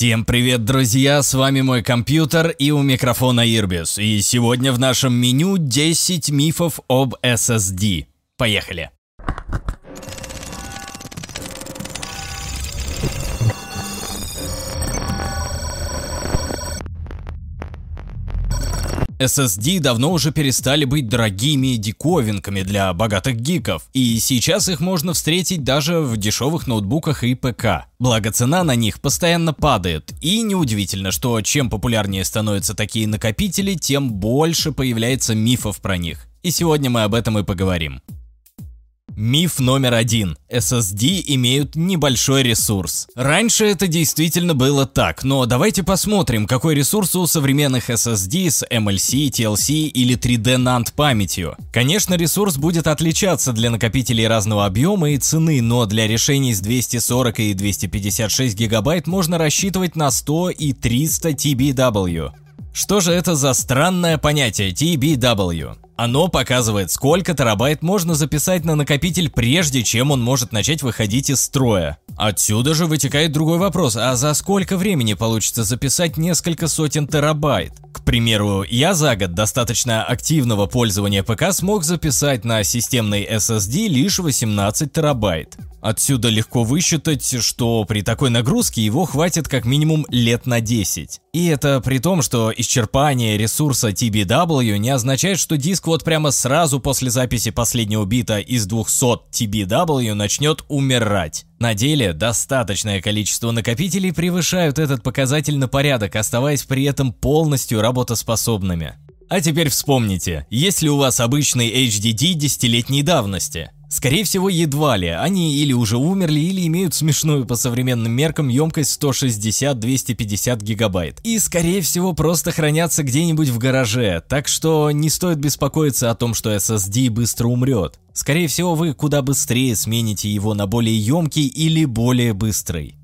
Всем привет, друзья! С вами мой компьютер и у микрофона Ирбис. И сегодня в нашем меню 10 мифов об SSD. Поехали! SSD давно уже перестали быть дорогими диковинками для богатых гиков, и сейчас их можно встретить даже в дешевых ноутбуках и ПК. Благо цена на них постоянно падает, и неудивительно, что чем популярнее становятся такие накопители, тем больше появляется мифов про них. И сегодня мы об этом и поговорим. Миф номер один. SSD имеют небольшой ресурс. Раньше это действительно было так, но давайте посмотрим, какой ресурс у современных SSD с MLC, TLC или 3D NAND памятью. Конечно, ресурс будет отличаться для накопителей разного объема и цены, но для решений с 240 и 256 гигабайт можно рассчитывать на 100 и 300 TBW. Что же это за странное понятие TBW? Оно показывает, сколько терабайт можно записать на накопитель, прежде чем он может начать выходить из строя. Отсюда же вытекает другой вопрос, а за сколько времени получится записать несколько сотен терабайт? К примеру, я за год достаточно активного пользования ПК смог записать на системной SSD лишь 18 терабайт. Отсюда легко высчитать, что при такой нагрузке его хватит как минимум лет на 10. И это при том, что исчерпание ресурса TBW не означает, что диск вот прямо сразу после записи последнего бита из 200 TBW начнет умирать. На деле достаточное количество накопителей превышают этот показатель на порядок, оставаясь при этом полностью работоспособными. А теперь вспомните, есть ли у вас обычный HDD десятилетней давности? Скорее всего, едва ли. Они или уже умерли, или имеют смешную по современным меркам емкость 160-250 гигабайт. И, скорее всего, просто хранятся где-нибудь в гараже, так что не стоит беспокоиться о том, что SSD быстро умрет. Скорее всего, вы куда быстрее смените его на более емкий или более быстрый.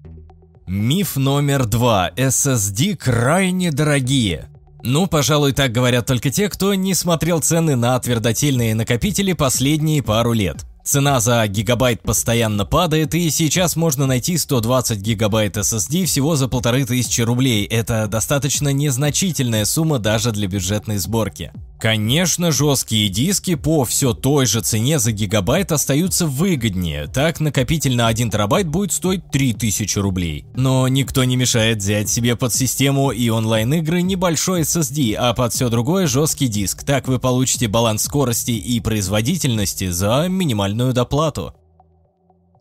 Миф номер два. SSD крайне дорогие. Ну, пожалуй, так говорят только те, кто не смотрел цены на твердотельные накопители последние пару лет. Цена за гигабайт постоянно падает, и сейчас можно найти 120 гигабайт SSD всего за полторы тысячи рублей. Это достаточно незначительная сумма даже для бюджетной сборки. Конечно, жесткие диски по все той же цене за гигабайт остаются выгоднее, так накопитель на 1 терабайт будет стоить 3000 рублей. Но никто не мешает взять себе под систему и онлайн-игры небольшой SSD, а под все другое жесткий диск, так вы получите баланс скорости и производительности за минимальную доплату.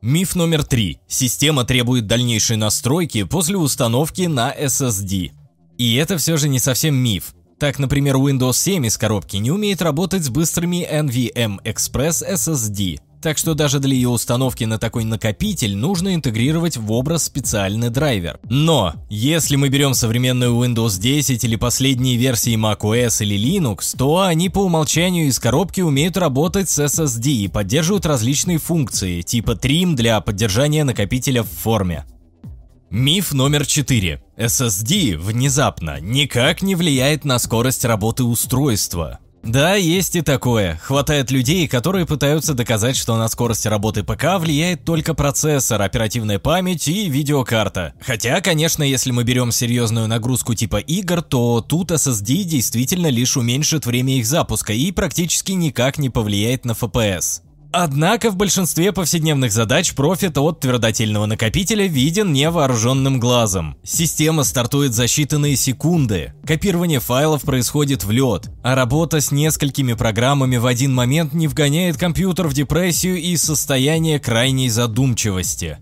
Миф номер три. Система требует дальнейшей настройки после установки на SSD. И это все же не совсем миф. Так, например, Windows 7 из коробки не умеет работать с быстрыми NVM Express SSD, так что даже для ее установки на такой накопитель нужно интегрировать в образ специальный драйвер. Но, если мы берем современную Windows 10 или последние версии macOS или Linux, то они по умолчанию из коробки умеют работать с SSD и поддерживают различные функции, типа Trim для поддержания накопителя в форме. Миф номер 4. SSD внезапно никак не влияет на скорость работы устройства. Да, есть и такое. Хватает людей, которые пытаются доказать, что на скорость работы ПК влияет только процессор, оперативная память и видеокарта. Хотя, конечно, если мы берем серьезную нагрузку типа игр, то тут SSD действительно лишь уменьшит время их запуска и практически никак не повлияет на FPS. Однако в большинстве повседневных задач профит от твердотельного накопителя виден невооруженным глазом. Система стартует за считанные секунды, копирование файлов происходит в лед, а работа с несколькими программами в один момент не вгоняет компьютер в депрессию и состояние крайней задумчивости.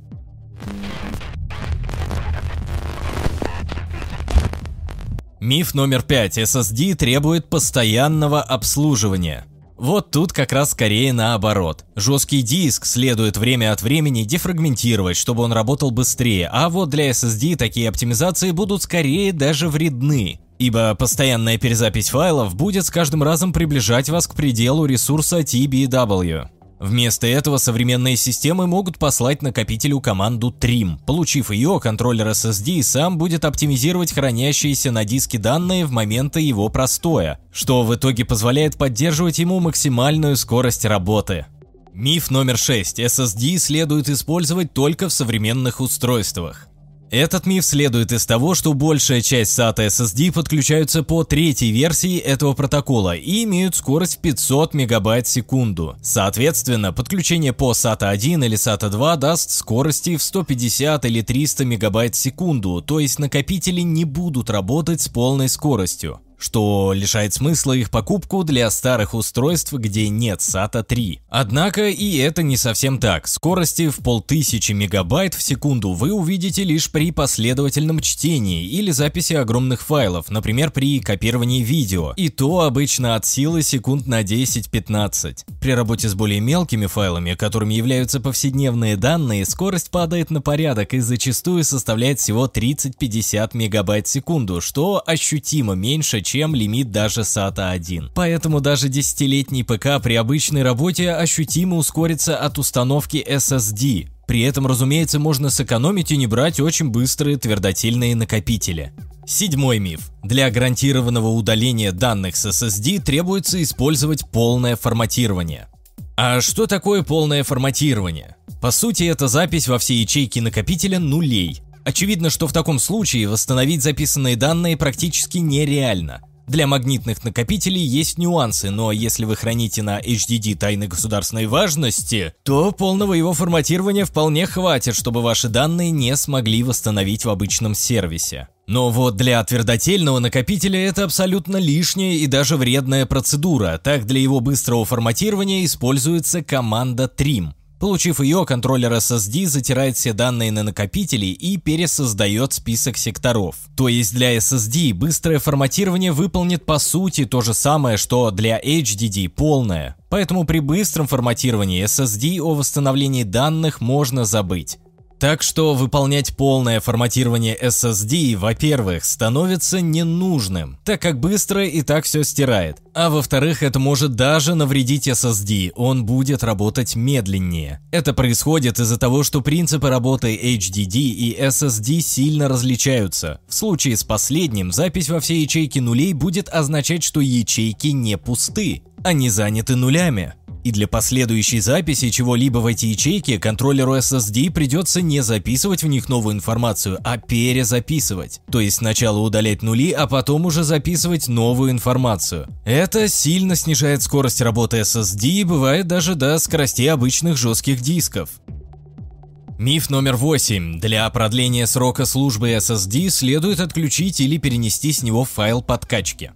Миф номер пять. SSD требует постоянного обслуживания. Вот тут как раз скорее наоборот. Жесткий диск следует время от времени дефрагментировать, чтобы он работал быстрее, а вот для SSD такие оптимизации будут скорее даже вредны. Ибо постоянная перезапись файлов будет с каждым разом приближать вас к пределу ресурса TBW. Вместо этого современные системы могут послать накопителю команду trim. Получив ее, контроллер SSD сам будет оптимизировать хранящиеся на диске данные в моменты его простоя, что в итоге позволяет поддерживать ему максимальную скорость работы. Миф номер 6. SSD следует использовать только в современных устройствах. Этот миф следует из того, что большая часть SATA SSD подключаются по третьей версии этого протокола и имеют скорость 500 мегабайт в секунду. Соответственно, подключение по SATA 1 или SATA 2 даст скорости в 150 или 300 мегабайт в секунду, то есть накопители не будут работать с полной скоростью что лишает смысла их покупку для старых устройств, где нет SATA 3. Однако и это не совсем так. Скорости в полтысячи мегабайт в секунду вы увидите лишь при последовательном чтении или записи огромных файлов, например, при копировании видео, и то обычно от силы секунд на 10-15. При работе с более мелкими файлами, которыми являются повседневные данные, скорость падает на порядок и зачастую составляет всего 30-50 мегабайт в секунду, что ощутимо меньше, чем лимит даже SATA 1. Поэтому даже десятилетний ПК при обычной работе ощутимо ускорится от установки SSD. При этом, разумеется, можно сэкономить и не брать очень быстрые твердотельные накопители. Седьмой миф. Для гарантированного удаления данных с SSD требуется использовать полное форматирование. А что такое полное форматирование? По сути, это запись во все ячейки накопителя нулей. Очевидно, что в таком случае восстановить записанные данные практически нереально. Для магнитных накопителей есть нюансы, но если вы храните на HDD тайны государственной важности, то полного его форматирования вполне хватит, чтобы ваши данные не смогли восстановить в обычном сервисе. Но вот для твердотельного накопителя это абсолютно лишняя и даже вредная процедура, так для его быстрого форматирования используется команда trim – Получив ее, контроллер SSD затирает все данные на накопители и пересоздает список секторов. То есть для SSD быстрое форматирование выполнит по сути то же самое, что для HDD полное. Поэтому при быстром форматировании SSD о восстановлении данных можно забыть. Так что выполнять полное форматирование SSD, во-первых, становится ненужным, так как быстро и так все стирает. А во-вторых, это может даже навредить SSD, он будет работать медленнее. Это происходит из-за того, что принципы работы HDD и SSD сильно различаются. В случае с последним, запись во все ячейки нулей будет означать, что ячейки не пусты, они заняты нулями. И для последующей записи чего-либо в эти ячейки контроллеру SSD придется не записывать в них новую информацию, а перезаписывать. То есть сначала удалять нули, а потом уже записывать новую информацию. Это сильно снижает скорость работы SSD и бывает даже до скоростей обычных жестких дисков. Миф номер 8. Для продления срока службы SSD следует отключить или перенести с него файл подкачки.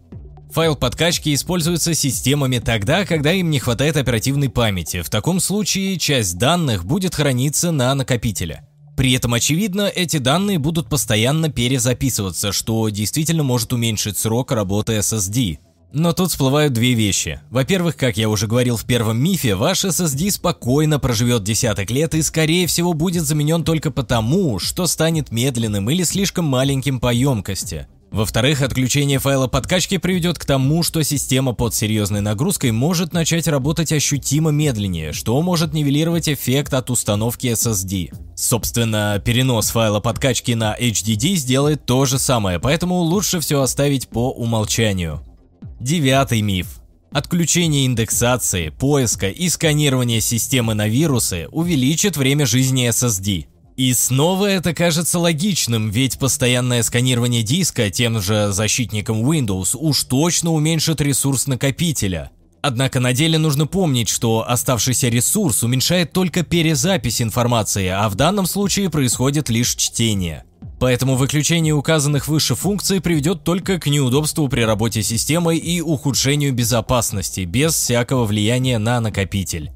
Файл подкачки используется системами тогда, когда им не хватает оперативной памяти. В таком случае часть данных будет храниться на накопителе. При этом, очевидно, эти данные будут постоянно перезаписываться, что действительно может уменьшить срок работы SSD. Но тут всплывают две вещи. Во-первых, как я уже говорил в первом мифе, ваш SSD спокойно проживет десяток лет и скорее всего будет заменен только потому, что станет медленным или слишком маленьким по емкости. Во-вторых, отключение файла подкачки приведет к тому, что система под серьезной нагрузкой может начать работать ощутимо медленнее, что может нивелировать эффект от установки SSD. Собственно, перенос файла подкачки на HDD сделает то же самое, поэтому лучше все оставить по умолчанию. Девятый миф. Отключение индексации, поиска и сканирования системы на вирусы увеличит время жизни SSD. И снова это кажется логичным, ведь постоянное сканирование диска тем же защитником Windows уж точно уменьшит ресурс накопителя. Однако на деле нужно помнить, что оставшийся ресурс уменьшает только перезапись информации, а в данном случае происходит лишь чтение. Поэтому выключение указанных выше функций приведет только к неудобству при работе системой и ухудшению безопасности, без всякого влияния на накопитель.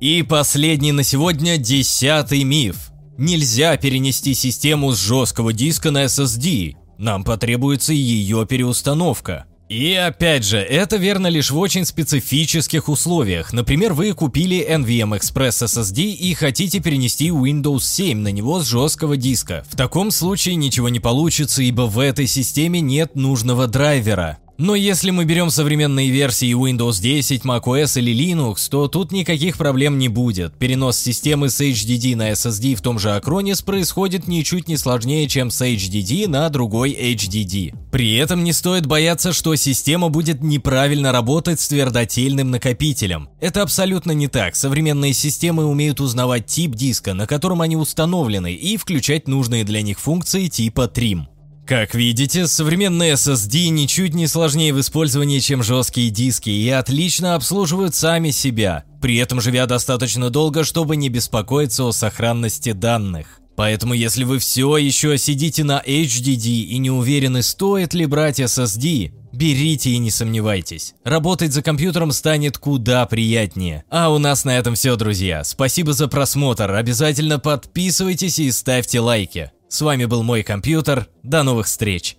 И последний на сегодня десятый миф. Нельзя перенести систему с жесткого диска на SSD. Нам потребуется ее переустановка. И опять же, это верно лишь в очень специфических условиях. Например, вы купили NVM Express SSD и хотите перенести Windows 7 на него с жесткого диска. В таком случае ничего не получится, ибо в этой системе нет нужного драйвера. Но если мы берем современные версии Windows 10, macOS или Linux, то тут никаких проблем не будет. Перенос системы с HDD на SSD в том же Acronis происходит ничуть не сложнее, чем с HDD на другой HDD. При этом не стоит бояться, что система будет неправильно работать с твердотельным накопителем. Это абсолютно не так. Современные системы умеют узнавать тип диска, на котором они установлены, и включать нужные для них функции типа Trim. Как видите, современные SSD ничуть не сложнее в использовании, чем жесткие диски, и отлично обслуживают сами себя, при этом живя достаточно долго, чтобы не беспокоиться о сохранности данных. Поэтому если вы все еще сидите на HDD и не уверены, стоит ли брать SSD, берите и не сомневайтесь. Работать за компьютером станет куда приятнее. А у нас на этом все, друзья. Спасибо за просмотр, обязательно подписывайтесь и ставьте лайки. С вами был мой компьютер. До новых встреч!